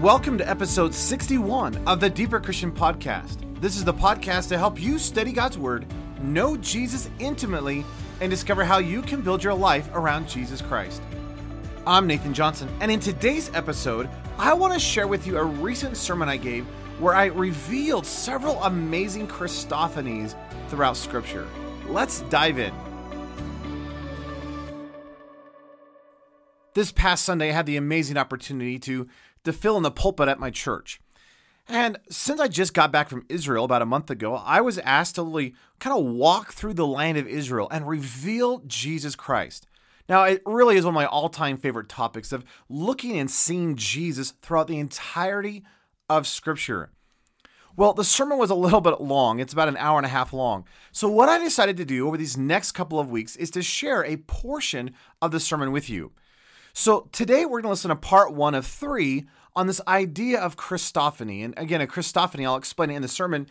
Welcome to episode 61 of the Deeper Christian Podcast. This is the podcast to help you study God's Word, know Jesus intimately, and discover how you can build your life around Jesus Christ. I'm Nathan Johnson, and in today's episode, I want to share with you a recent sermon I gave where I revealed several amazing Christophanies throughout Scripture. Let's dive in. This past Sunday, I had the amazing opportunity to to fill in the pulpit at my church. And since I just got back from Israel about a month ago, I was asked to really kind of walk through the land of Israel and reveal Jesus Christ. Now, it really is one of my all time favorite topics of looking and seeing Jesus throughout the entirety of Scripture. Well, the sermon was a little bit long. It's about an hour and a half long. So, what I decided to do over these next couple of weeks is to share a portion of the sermon with you. So today we're going to listen to part one of three on this idea of Christophany. And again, a Christophany, I'll explain it in the sermon,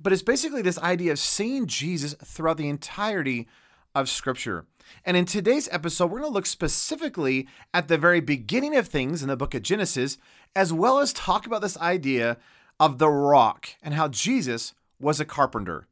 but it's basically this idea of seeing Jesus throughout the entirety of Scripture. And in today's episode, we're going to look specifically at the very beginning of things in the book of Genesis, as well as talk about this idea of the rock and how Jesus was a carpenter.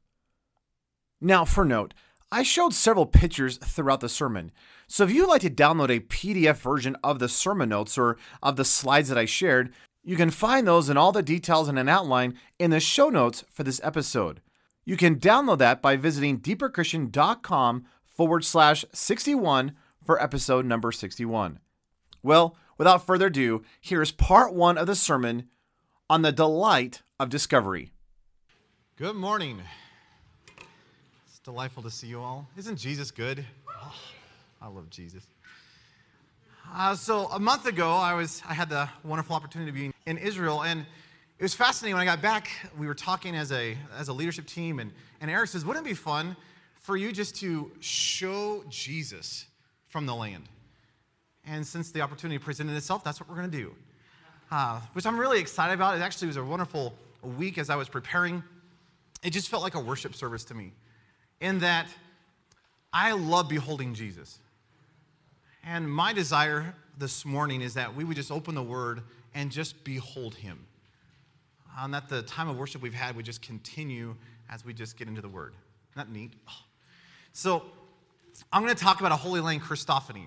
Now, for note, I showed several pictures throughout the sermon. So if you'd like to download a PDF version of the sermon notes or of the slides that I shared, you can find those and all the details in an outline in the show notes for this episode. You can download that by visiting deeperchristian.com forward slash 61 for episode number 61. Well, without further ado, here's part one of the sermon on the delight of discovery. Good morning. Delightful to see you all. Isn't Jesus good? Oh. I love Jesus. Uh, so a month ago, I was I had the wonderful opportunity to be in Israel, and it was fascinating. When I got back, we were talking as a as a leadership team, and and Eric says, "Wouldn't it be fun for you just to show Jesus from the land?" And since the opportunity presented itself, that's what we're going to do, uh, which I'm really excited about. It actually was a wonderful week as I was preparing. It just felt like a worship service to me, in that I love beholding Jesus. And my desire this morning is that we would just open the Word and just behold Him. Uh, and that the time of worship we've had would just continue as we just get into the Word. That neat? Oh. So, I'm going to talk about a Holy Land Christophany.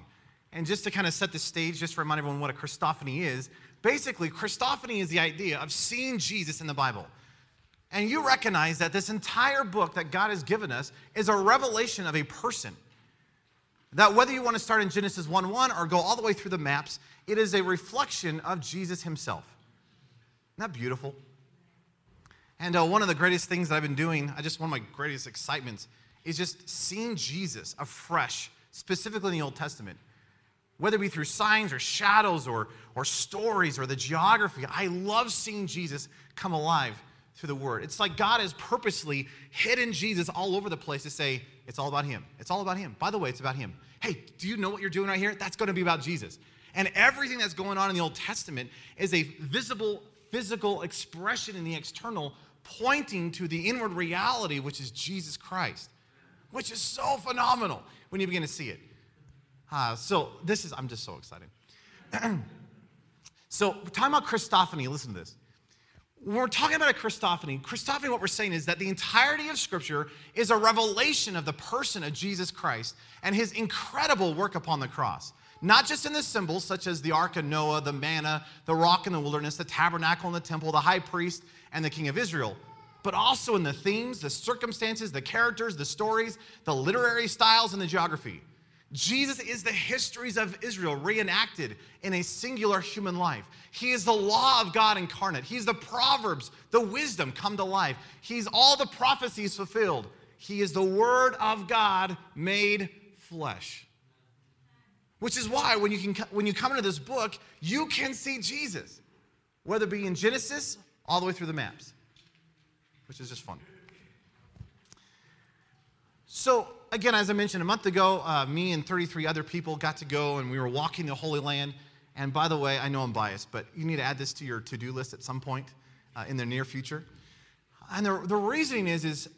And just to kind of set the stage, just to remind everyone what a Christophany is, basically, Christophany is the idea of seeing Jesus in the Bible. And you recognize that this entire book that God has given us is a revelation of a person. That whether you want to start in Genesis 1 1 or go all the way through the maps, it is a reflection of Jesus himself. Isn't that beautiful? And uh, one of the greatest things that I've been doing, I just one of my greatest excitements, is just seeing Jesus afresh, specifically in the Old Testament. Whether it be through signs or shadows or, or stories or the geography, I love seeing Jesus come alive through the Word. It's like God has purposely hidden Jesus all over the place to say, it's all about Him. It's all about Him. By the way, it's about Him. Hey, do you know what you're doing right here? That's going to be about Jesus. And everything that's going on in the Old Testament is a visible, physical expression in the external, pointing to the inward reality, which is Jesus Christ, which is so phenomenal when you begin to see it. Uh, so, this is, I'm just so excited. so, talking about Christophany, listen to this when we're talking about a Christophany, Christophany, what we're saying is that the entirety of Scripture is a revelation of the person of Jesus Christ and his incredible work upon the cross. Not just in the symbols such as the Ark of Noah, the manna, the rock in the wilderness, the tabernacle in the temple, the high priest, and the king of Israel, but also in the themes, the circumstances, the characters, the stories, the literary styles, and the geography. Jesus is the histories of Israel reenacted in a singular human life. He is the law of God incarnate. He's the Proverbs, the wisdom come to life. He's all the prophecies fulfilled. He is the Word of God made flesh. Which is why when you, can, when you come into this book, you can see Jesus, whether it be in Genesis all the way through the maps, which is just fun. So, again, as I mentioned a month ago, uh, me and 33 other people got to go and we were walking the Holy Land. And by the way, I know I'm biased, but you need to add this to your to do list at some point uh, in the near future. And the, the reasoning is, is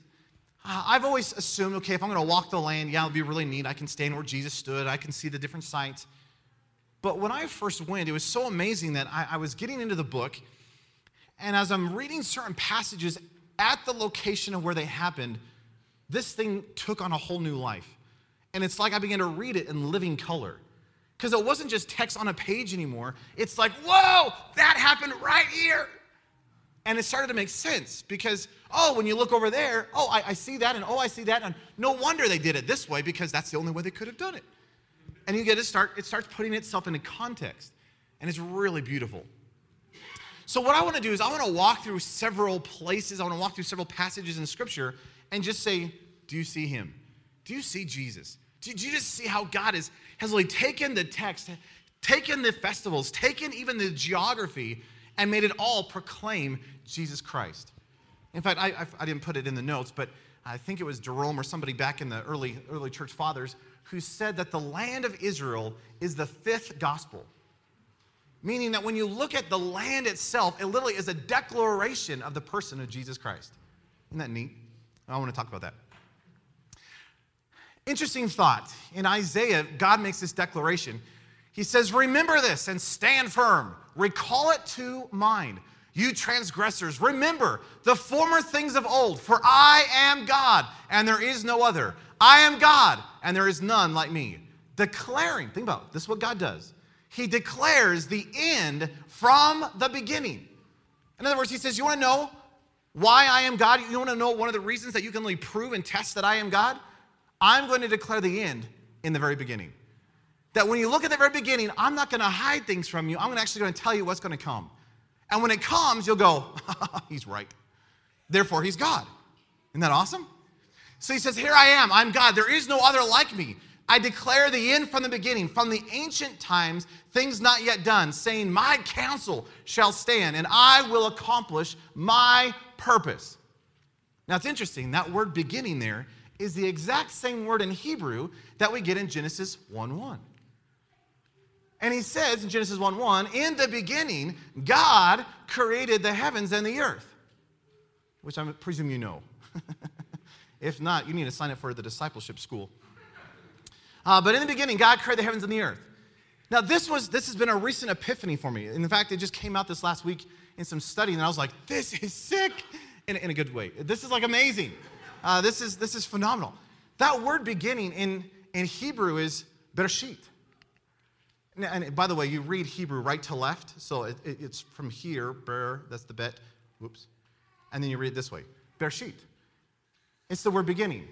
uh, I've always assumed, okay, if I'm going to walk the land, yeah, it'll be really neat. I can stand where Jesus stood, I can see the different sites. But when I first went, it was so amazing that I, I was getting into the book, and as I'm reading certain passages at the location of where they happened, this thing took on a whole new life. And it's like I began to read it in living color. Because it wasn't just text on a page anymore. It's like, whoa, that happened right here. And it started to make sense because, oh, when you look over there, oh, I, I see that, and oh, I see that. And no wonder they did it this way because that's the only way they could have done it. And you get to start, it starts putting itself into context. And it's really beautiful. So, what I want to do is, I want to walk through several places, I want to walk through several passages in Scripture and just say, Do you see him? Do you see Jesus? Do you just see how God is, has really taken the text, taken the festivals, taken even the geography, and made it all proclaim Jesus Christ? In fact, I, I, I didn't put it in the notes, but I think it was Jerome or somebody back in the early, early church fathers who said that the land of Israel is the fifth gospel. Meaning that when you look at the land itself, it literally is a declaration of the person of Jesus Christ. Isn't that neat? I want to talk about that. Interesting thought. In Isaiah, God makes this declaration. He says, Remember this and stand firm. Recall it to mind. You transgressors, remember the former things of old, for I am God and there is no other. I am God and there is none like me. Declaring, think about it, this is what God does. He declares the end from the beginning. In other words, he says, You want to know why I am God? You want to know one of the reasons that you can really prove and test that I am God? I'm going to declare the end in the very beginning. That when you look at the very beginning, I'm not going to hide things from you. I'm actually going to tell you what's going to come. And when it comes, you'll go, He's right. Therefore, He's God. Isn't that awesome? So He says, Here I am. I'm God. There is no other like me. I declare the end from the beginning, from the ancient times, things not yet done, saying, My counsel shall stand, and I will accomplish my purpose. Now it's interesting, that word beginning there is the exact same word in Hebrew that we get in Genesis 1 1. And he says in Genesis 1 1, in the beginning, God created the heavens and the earth, which I presume you know. if not, you need to sign up for the discipleship school. Uh, but in the beginning, God created the heavens and the earth. Now, this, was, this has been a recent epiphany for me. In fact, it just came out this last week in some study, and I was like, this is sick in, in a good way. This is like amazing. Uh, this, is, this is phenomenal. That word beginning in, in Hebrew is Bereshit. And by the way, you read Hebrew right to left, so it, it, it's from here, ber, that's the bet, whoops. And then you read it this way, Bereshit. It's the word beginning.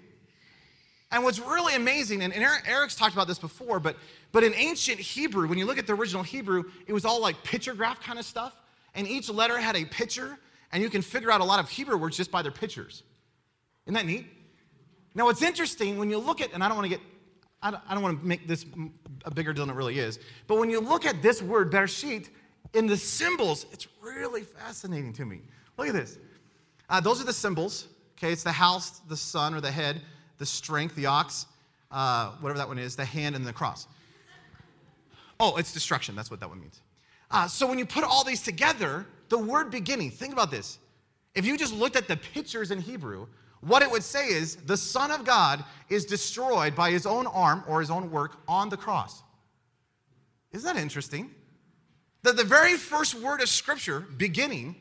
And what's really amazing, and Eric's talked about this before, but, but in ancient Hebrew, when you look at the original Hebrew, it was all like picture graph kind of stuff. And each letter had a picture, and you can figure out a lot of Hebrew words just by their pictures. Isn't that neat? Now, what's interesting when you look at, and I don't want to get, I don't, I don't want to make this a bigger deal than it really is, but when you look at this word, Bereshit, in the symbols, it's really fascinating to me. Look at this. Uh, those are the symbols. Okay, it's the house, the sun, or the head, the strength, the ox, uh, whatever that one is, the hand, and the cross. Oh, it's destruction. That's what that one means. Uh, so when you put all these together, the word beginning, think about this. If you just looked at the pictures in Hebrew, what it would say is the Son of God is destroyed by his own arm or his own work on the cross. Isn't that interesting? That the very first word of Scripture, beginning,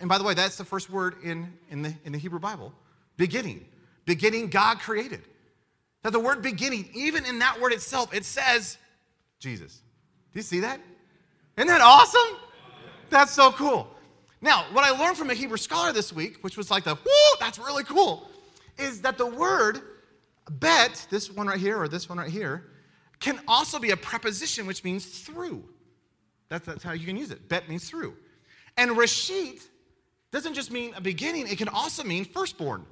and by the way, that's the first word in, in, the, in the Hebrew Bible, beginning. Beginning, God created. That the word beginning, even in that word itself, it says Jesus. Do you see that? Isn't that awesome? That's so cool. Now, what I learned from a Hebrew scholar this week, which was like the, whoo, that's really cool, is that the word bet, this one right here or this one right here, can also be a preposition which means through. That's, that's how you can use it. Bet means through. And reshit doesn't just mean a beginning, it can also mean firstborn.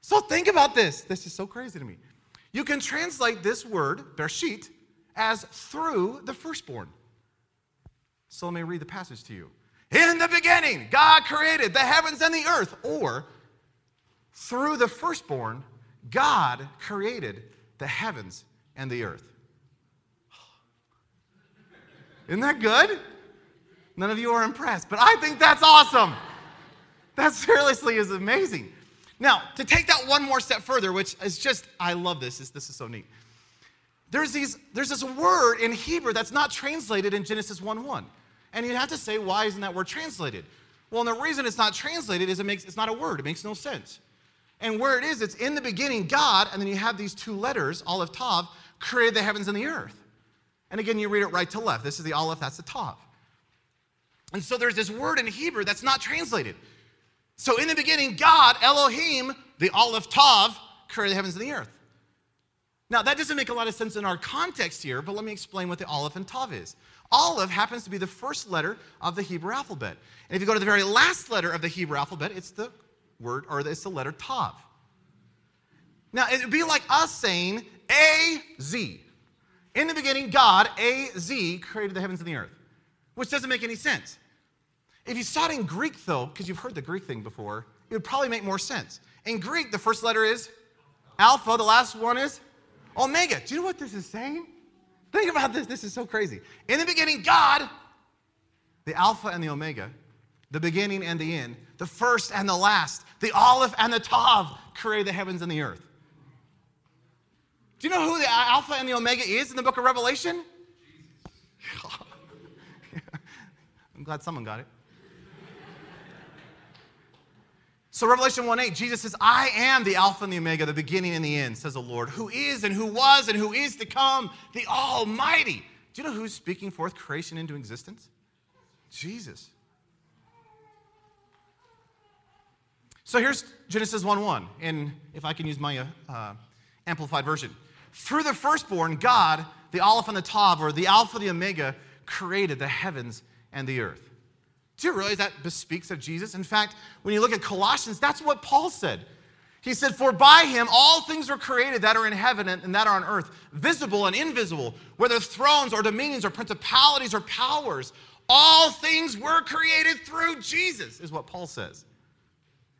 So think about this. This is so crazy to me. You can translate this word, bereshit, as through the firstborn. So let me read the passage to you. In the beginning, God created the heavens and the earth, or through the firstborn, God created the heavens and the earth. Isn't that good? None of you are impressed, but I think that's awesome. That seriously is amazing. Now, to take that one more step further, which is just, I love this, this is so neat. There's, these, there's this word in Hebrew that's not translated in Genesis 1 1. And you'd have to say, why isn't that word translated? Well, and the reason it's not translated is it makes, it's not a word, it makes no sense. And where it is, it's in the beginning, God, and then you have these two letters, Aleph Tav, created the heavens and the earth. And again, you read it right to left. This is the Aleph, that's the Tav. And so there's this word in Hebrew that's not translated. So in the beginning, God, Elohim, the Aleph Tav, created the heavens and the earth. Now, that doesn't make a lot of sense in our context here, but let me explain what the Aleph and Tav is. Aleph happens to be the first letter of the Hebrew alphabet. And if you go to the very last letter of the Hebrew alphabet, it's the word, or it's the letter Tav. Now, it would be like us saying A Z. In the beginning, God, A Z, created the heavens and the earth, which doesn't make any sense. If you saw it in Greek, though, because you've heard the Greek thing before, it would probably make more sense. In Greek, the first letter is alpha, the last one is omega. Do you know what this is saying? Think about this. This is so crazy. In the beginning, God, the Alpha and the Omega, the beginning and the end, the first and the last, the Aleph and the Tav created the heavens and the earth. Do you know who the Alpha and the Omega is in the book of Revelation? I'm glad someone got it. So Revelation 1:8, Jesus says, I am the Alpha and the Omega, the beginning and the end, says the Lord, who is and who was and who is to come, the Almighty. Do you know who's speaking forth creation into existence? Jesus. So here's Genesis 1 1, and if I can use my uh, amplified version. Through the firstborn, God, the Aleph and the Tav, or the Alpha, and the Omega, created the heavens and the earth. Do you realize that bespeaks of Jesus? In fact, when you look at Colossians, that's what Paul said. He said, For by him all things were created that are in heaven and that are on earth, visible and invisible, whether thrones or dominions or principalities or powers. All things were created through Jesus, is what Paul says.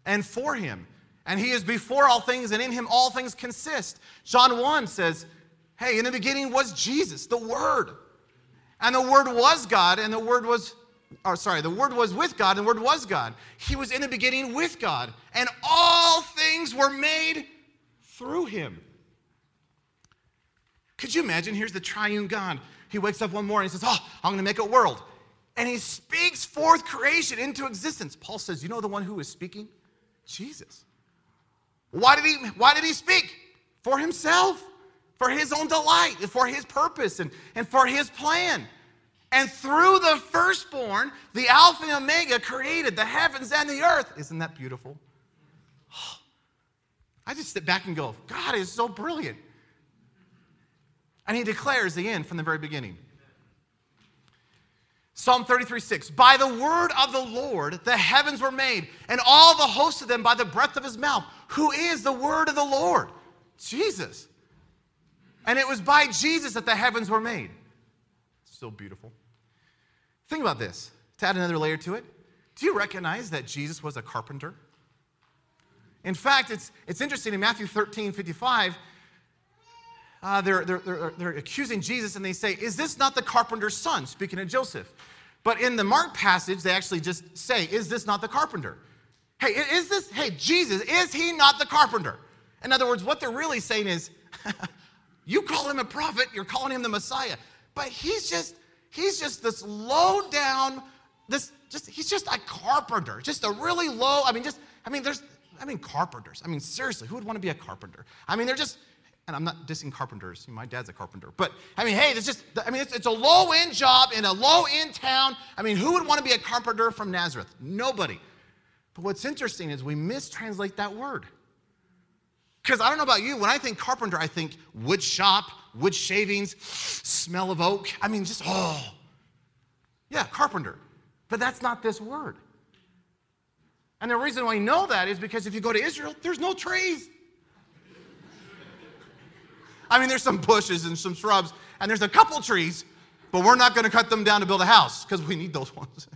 And for him. And he is before all things, and in him all things consist. John 1 says, Hey, in the beginning was Jesus, the Word. And the Word was God, and the Word was or sorry, the Word was with God, and the Word was God. He was in the beginning with God, and all things were made through him. Could you imagine? Here's the triune God. He wakes up one morning and says, Oh, I'm going to make a world. And he speaks forth creation into existence. Paul says, You know the one who is speaking? Jesus. Why did he, why did he speak? For himself, for his own delight, for his purpose, and, and for his plan. And through the firstborn, the Alpha and Omega created the heavens and the earth. Isn't that beautiful? I just sit back and go, God is so brilliant. And he declares the end from the very beginning. Psalm 33 6 By the word of the Lord the heavens were made, and all the hosts of them by the breath of his mouth. Who is the word of the Lord? Jesus. And it was by Jesus that the heavens were made. So beautiful. Think about this to add another layer to it. Do you recognize that Jesus was a carpenter? In fact, it's, it's interesting in Matthew 13 55, uh, they're, they're, they're, they're accusing Jesus and they say, Is this not the carpenter's son? Speaking of Joseph. But in the Mark passage, they actually just say, Is this not the carpenter? Hey, is this, hey, Jesus, is he not the carpenter? In other words, what they're really saying is, You call him a prophet, you're calling him the Messiah, but he's just, he's just this low down, this just he's just a carpenter, just a really low. I mean, just I mean, there's I mean carpenters. I mean, seriously, who would want to be a carpenter? I mean, they're just. And I'm not dissing carpenters. My dad's a carpenter. But I mean, hey, it's just, I mean, it's, it's a low end job in a low end town. I mean, who would want to be a carpenter from Nazareth? Nobody. But what's interesting is we mistranslate that word. Because I don't know about you, when I think carpenter, I think wood shop, wood shavings, smell of oak. I mean, just, oh. Yeah, carpenter. But that's not this word. And the reason why I know that is because if you go to Israel, there's no trees. I mean, there's some bushes and some shrubs, and there's a couple trees, but we're not going to cut them down to build a house because we need those ones.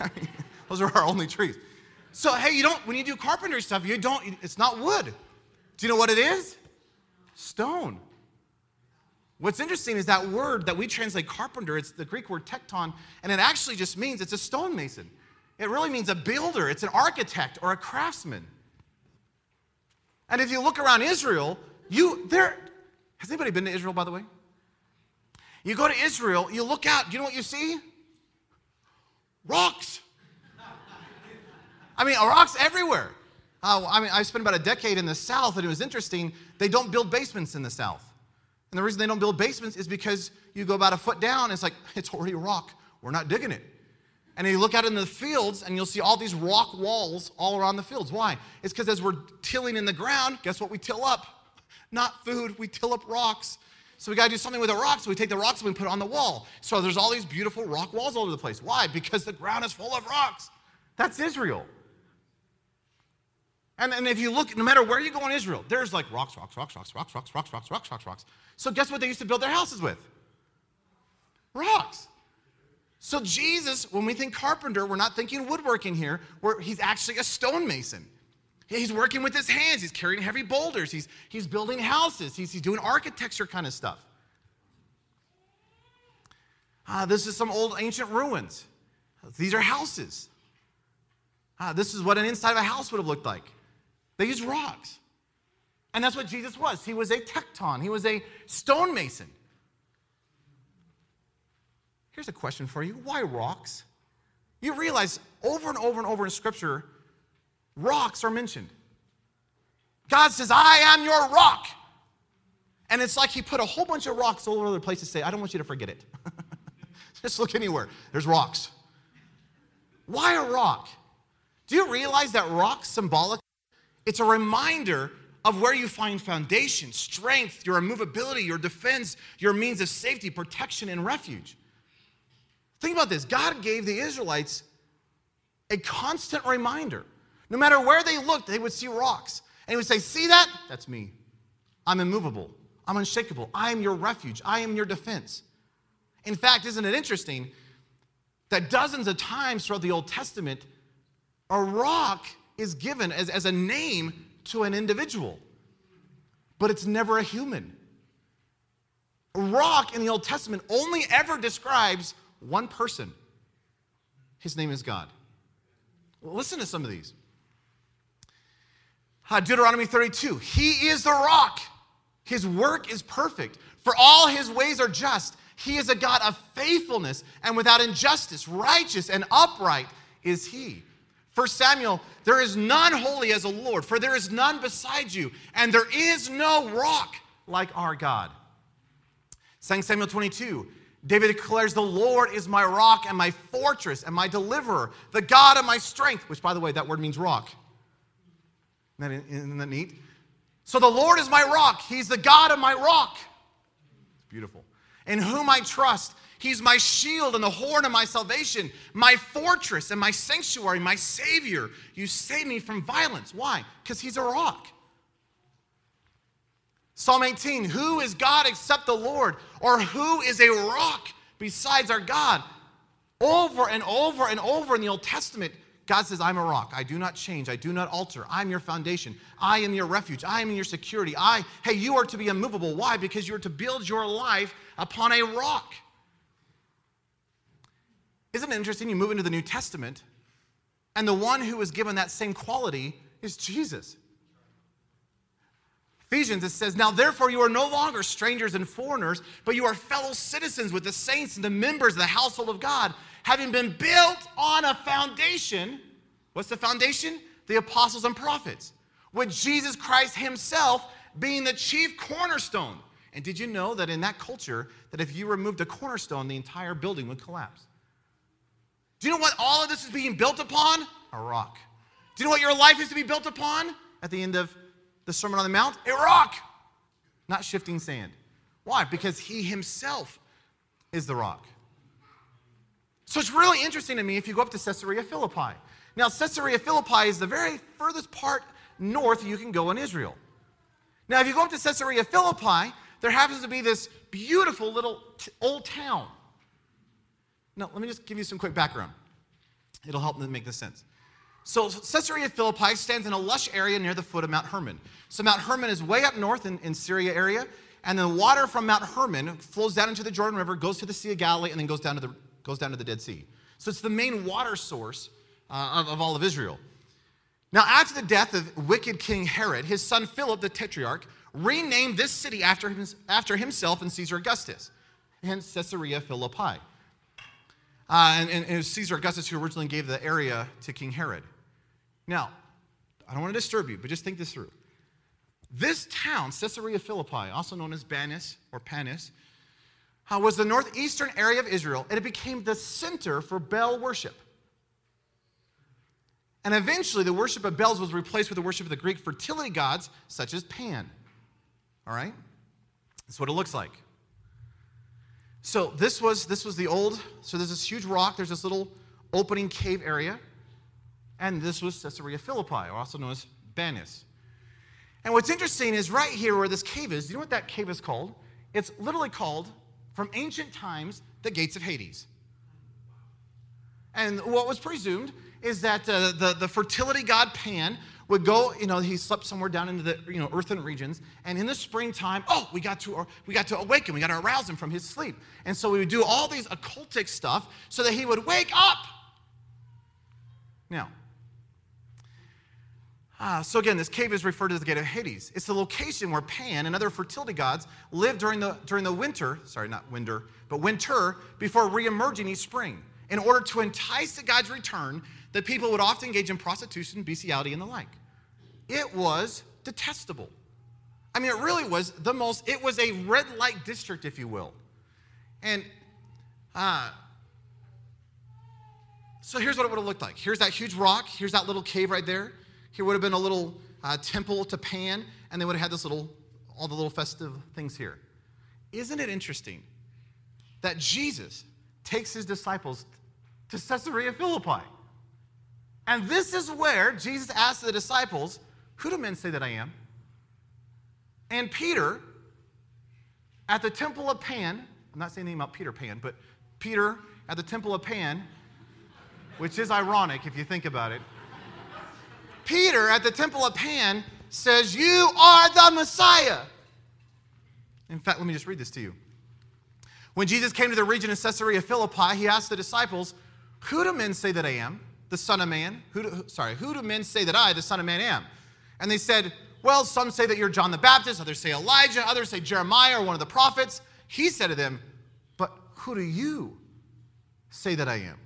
Those are our only trees. So, hey, you don't, when you do carpentry stuff, you don't, it's not wood. Do you know what it is? Stone. What's interesting is that word that we translate carpenter, it's the Greek word tecton, and it actually just means it's a stonemason. It really means a builder, it's an architect or a craftsman. And if you look around Israel, you there has anybody been to Israel by the way? You go to Israel, you look out, do you know what you see? Rocks. I mean, rocks everywhere. Uh, I mean, I spent about a decade in the South, and it was interesting. They don't build basements in the South. And the reason they don't build basements is because you go about a foot down, it's like, it's already rock. We're not digging it. And you look out in the fields, and you'll see all these rock walls all around the fields. Why? It's because as we're tilling in the ground, guess what we till up? Not food, we till up rocks. So we got to do something with the rocks. So we take the rocks and we put it on the wall. So there's all these beautiful rock walls all over the place. Why? Because the ground is full of rocks. That's Israel. And, and if you look, no matter where you go in Israel, there's like rocks, rocks, rocks, rocks, rocks, rocks, rocks, rocks, rocks, rocks, rocks. So guess what they used to build their houses with? Rocks. So Jesus, when we think carpenter, we're not thinking woodworking here. Where he's actually a stonemason. He's working with his hands. He's carrying heavy boulders. He's, he's building houses. He's, he's doing architecture kind of stuff. Ah, this is some old ancient ruins. These are houses. Ah, this is what an inside of a house would have looked like. They used rocks. And that's what Jesus was. He was a tecton, he was a stonemason. Here's a question for you why rocks? You realize over and over and over in Scripture, rocks are mentioned. God says, I am your rock. And it's like he put a whole bunch of rocks all over the place to say, I don't want you to forget it. Just look anywhere. There's rocks. Why a rock? Do you realize that rock symbolic? It's a reminder of where you find foundation, strength, your immovability, your defense, your means of safety, protection, and refuge. Think about this God gave the Israelites a constant reminder. No matter where they looked, they would see rocks. And he would say, See that? That's me. I'm immovable. I'm unshakable. I am your refuge. I am your defense. In fact, isn't it interesting that dozens of times throughout the Old Testament, a rock is given as, as a name to an individual, but it's never a human. A rock in the Old Testament only ever describes one person. His name is God. Listen to some of these. Deuteronomy 32 He is the rock, His work is perfect, for all His ways are just. He is a God of faithfulness and without injustice, righteous and upright is He. 1 Samuel, there is none holy as the Lord, for there is none beside you, and there is no rock like our God. 2 Samuel 22, David declares, The Lord is my rock and my fortress and my deliverer, the God of my strength, which, by the way, that word means rock. Isn't that, isn't that neat? So the Lord is my rock. He's the God of my rock. It's beautiful. In whom I trust. He's my shield and the horn of my salvation, my fortress and my sanctuary, my Savior. You save me from violence. Why? Because He's a rock. Psalm 18 Who is God except the Lord? Or who is a rock besides our God? Over and over and over in the Old Testament, God says, I'm a rock. I do not change. I do not alter. I'm your foundation. I am your refuge. I am your security. I, hey, you are to be immovable. Why? Because you are to build your life upon a rock. Isn't it interesting? You move into the New Testament, and the one who is given that same quality is Jesus. Ephesians, it says, Now therefore you are no longer strangers and foreigners, but you are fellow citizens with the saints and the members of the household of God, having been built on a foundation. What's the foundation? The apostles and prophets, with Jesus Christ himself being the chief cornerstone. And did you know that in that culture, that if you removed a cornerstone, the entire building would collapse? Do you know what all of this is being built upon? A rock. Do you know what your life is to be built upon at the end of the Sermon on the Mount? A rock, not shifting sand. Why? Because he himself is the rock. So it's really interesting to me if you go up to Caesarea Philippi. Now, Caesarea Philippi is the very furthest part north you can go in Israel. Now, if you go up to Caesarea Philippi, there happens to be this beautiful little t- old town now, let me just give you some quick background. It'll help make this sense. So, Caesarea Philippi stands in a lush area near the foot of Mount Hermon. So, Mount Hermon is way up north in, in Syria area, and the water from Mount Hermon flows down into the Jordan River, goes to the Sea of Galilee, and then goes down to the, goes down to the Dead Sea. So, it's the main water source uh, of, of all of Israel. Now, after the death of wicked King Herod, his son Philip, the tetrarch, renamed this city after, him, after himself and Caesar Augustus. hence Caesarea Philippi. Uh, and, and it was Caesar Augustus who originally gave the area to King Herod. Now, I don't want to disturb you, but just think this through. This town, Caesarea Philippi, also known as Banias or Panis, uh, was the northeastern area of Israel, and it became the center for Baal worship. And eventually, the worship of Baals was replaced with the worship of the Greek fertility gods, such as Pan. All right? That's what it looks like. So this was this was the old. So there's this huge rock. There's this little opening cave area, and this was Caesarea Philippi, also known as Banias. And what's interesting is right here where this cave is. Do you know what that cave is called? It's literally called, from ancient times, the gates of Hades. And what was presumed is that uh, the, the fertility god Pan would go, you know, he slept somewhere down into the, you know, earthen regions. And in the springtime, oh, we got to, we got to awaken. We got to arouse him from his sleep. And so we would do all these occultic stuff so that he would wake up. Now, Ah, so again, this cave is referred to as the gate of Hades. It's the location where Pan and other fertility gods lived during the, during the winter, sorry, not winter, but winter, before reemerging each spring. In order to entice the god's return, the people would often engage in prostitution, bestiality, and the like. It was detestable. I mean, it really was the most, it was a red light district, if you will. And uh, so here's what it would have looked like. Here's that huge rock. Here's that little cave right there. Here would have been a little uh, temple to Pan, and they would have had this little, all the little festive things here. Isn't it interesting that Jesus takes his disciples to Caesarea Philippi? And this is where Jesus asked the disciples, Who do men say that I am? And Peter, at the temple of Pan, I'm not saying anything about Peter Pan, but Peter at the temple of Pan, which is ironic if you think about it. Peter at the temple of Pan says, You are the Messiah. In fact, let me just read this to you. When Jesus came to the region of Caesarea Philippi, he asked the disciples, Who do men say that I am, the Son of Man? Who do, sorry, who do men say that I, the Son of Man, am? And they said, Well, some say that you're John the Baptist, others say Elijah, others say Jeremiah or one of the prophets. He said to them, But who do you say that I am?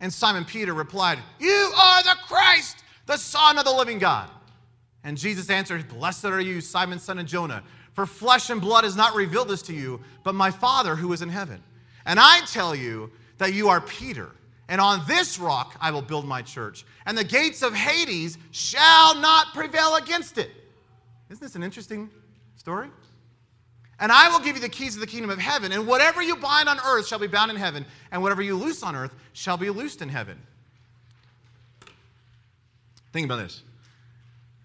And Simon Peter replied, You are the Christ, the Son of the living God. And Jesus answered, Blessed are you, Simon, son of Jonah, for flesh and blood has not revealed this to you, but my Father who is in heaven. And I tell you that you are Peter, and on this rock I will build my church, and the gates of Hades shall not prevail against it. Isn't this an interesting story? And I will give you the keys of the kingdom of heaven. And whatever you bind on earth shall be bound in heaven, and whatever you loose on earth shall be loosed in heaven. Think about this.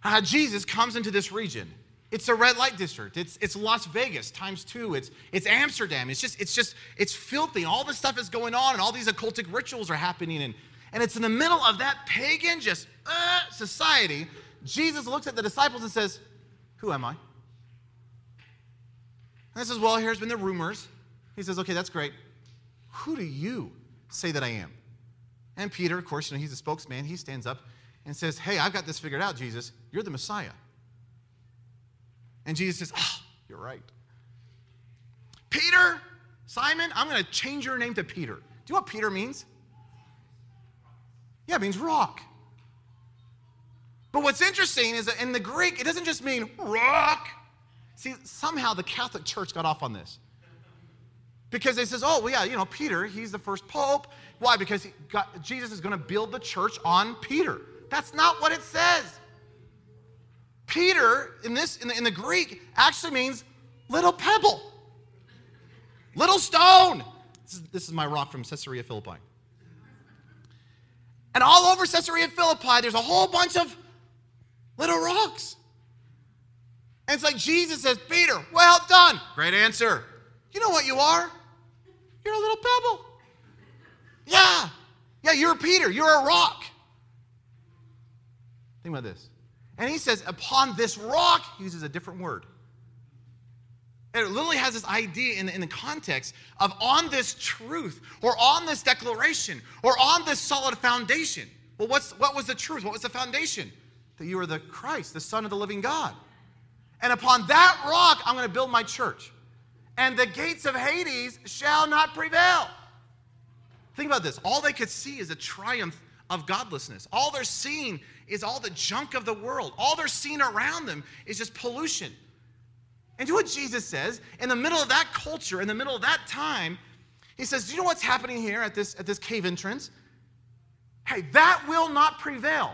Uh, Jesus comes into this region. It's a red light district. It's, it's Las Vegas times two. It's, it's Amsterdam. It's just, it's just, it's filthy. All this stuff is going on, and all these occultic rituals are happening. And, and it's in the middle of that pagan, just uh, society. Jesus looks at the disciples and says, Who am I? And he says, Well, here's been the rumors. He says, Okay, that's great. Who do you say that I am? And Peter, of course, you know, he's a spokesman. He stands up and says, Hey, I've got this figured out, Jesus. You're the Messiah. And Jesus says, oh, you're right. Peter, Simon, I'm going to change your name to Peter. Do you know what Peter means? Yeah, it means rock. But what's interesting is that in the Greek, it doesn't just mean rock. See, somehow the Catholic Church got off on this. Because they says, oh, well, yeah, you know, Peter, he's the first pope. Why? Because got, Jesus is going to build the church on Peter. That's not what it says. Peter, in this, in the, in the Greek, actually means little pebble, little stone. This is, this is my rock from Caesarea Philippi. And all over Caesarea Philippi, there's a whole bunch of little rocks. And it's like Jesus says, Peter, well done. Great answer. You know what you are? You're a little pebble. Yeah. Yeah, you're Peter. You're a rock. Think about this. And he says, upon this rock, he uses a different word. It literally has this idea in the, in the context of on this truth, or on this declaration, or on this solid foundation. Well, what's, what was the truth? What was the foundation? That you are the Christ, the Son of the living God. And upon that rock, I'm going to build my church. and the gates of Hades shall not prevail. Think about this. All they could see is a triumph of godlessness. All they're seeing is all the junk of the world. All they're seeing around them is just pollution. And do what Jesus says in the middle of that culture, in the middle of that time, he says, Do you know what's happening here at this, at this cave entrance? Hey, that will not prevail.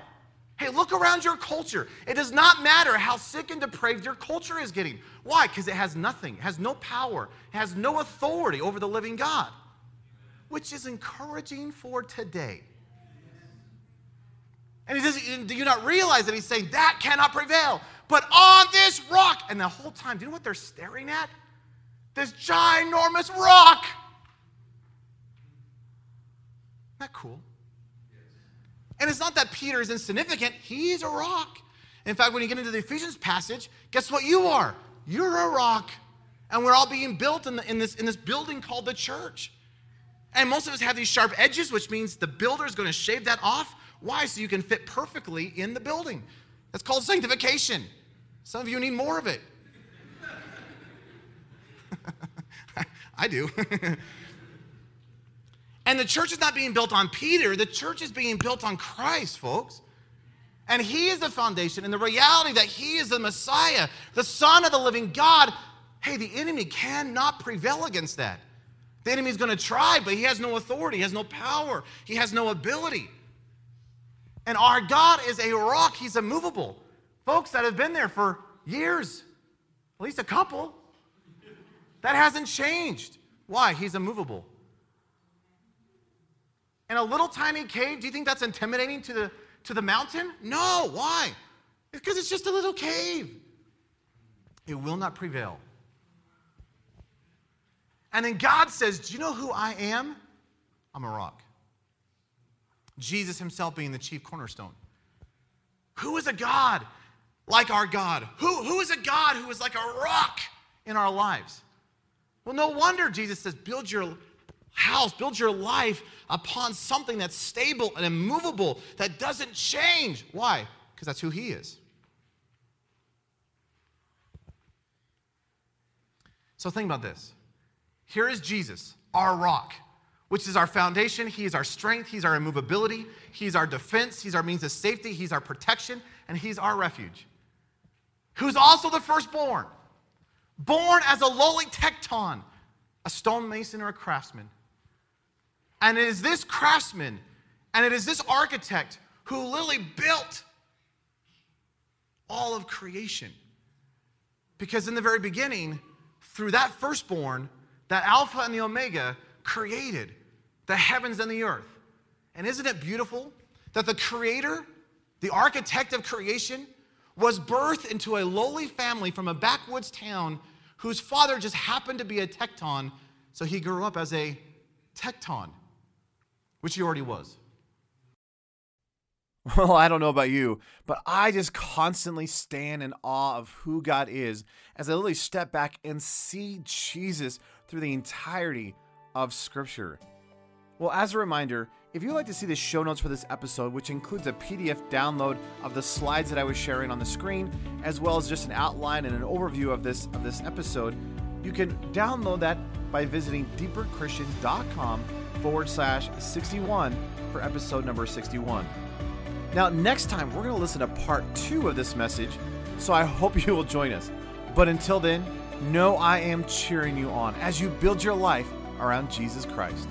Hey, look around your culture. It does not matter how sick and depraved your culture is getting. Why? Because it has nothing, it has no power, it has no authority over the living God, which is encouraging for today. And he says, Do you not realize that he's saying that cannot prevail? But on this rock, and the whole time, do you know what they're staring at? This ginormous rock. Isn't that cool? And it's not that Peter is insignificant, he's a rock. In fact, when you get into the Ephesians passage, guess what you are? You're a rock. And we're all being built in, the, in, this, in this building called the church. And most of us have these sharp edges, which means the builder is going to shave that off. Why? So you can fit perfectly in the building. That's called sanctification. Some of you need more of it. I do. And the church is not being built on Peter, the church is being built on Christ, folks. And he is the foundation. And the reality that he is the Messiah, the Son of the living God, hey, the enemy cannot prevail against that. The enemy is going to try, but he has no authority, he has no power, he has no ability. And our God is a rock, he's immovable. Folks that have been there for years, at least a couple, that hasn't changed. Why? He's immovable in a little tiny cave, do you think that's intimidating to the, to the mountain? No. Why? Because it's just a little cave. It will not prevail. And then God says, Do you know who I am? I'm a rock. Jesus himself being the chief cornerstone. Who is a God like our God? Who, who is a God who is like a rock in our lives? Well, no wonder Jesus says, Build your house, build your life upon something that's stable and immovable, that doesn't change. Why? Because that's who He is. So think about this. Here is Jesus, our rock, which is our foundation. He is our strength. He's our immovability. He's our defense. He's our means of safety. He's our protection. And He's our refuge. Who's also the firstborn, born as a lowly tecton, a stonemason or a craftsman. And it is this craftsman and it is this architect who literally built all of creation. Because in the very beginning, through that firstborn, that Alpha and the Omega created the heavens and the earth. And isn't it beautiful that the creator, the architect of creation, was birthed into a lowly family from a backwoods town whose father just happened to be a tecton, so he grew up as a tecton, which he already was. Well, I don't know about you, but I just constantly stand in awe of who God is as I literally step back and see Jesus through the entirety of Scripture. Well, as a reminder, if you'd like to see the show notes for this episode, which includes a PDF download of the slides that I was sharing on the screen, as well as just an outline and an overview of this of this episode, you can download that by visiting deeperchristian.com forward slash 61 for episode number 61. Now, next time, we're going to listen to part two of this message, so I hope you will join us. But until then, know I am cheering you on as you build your life around Jesus Christ.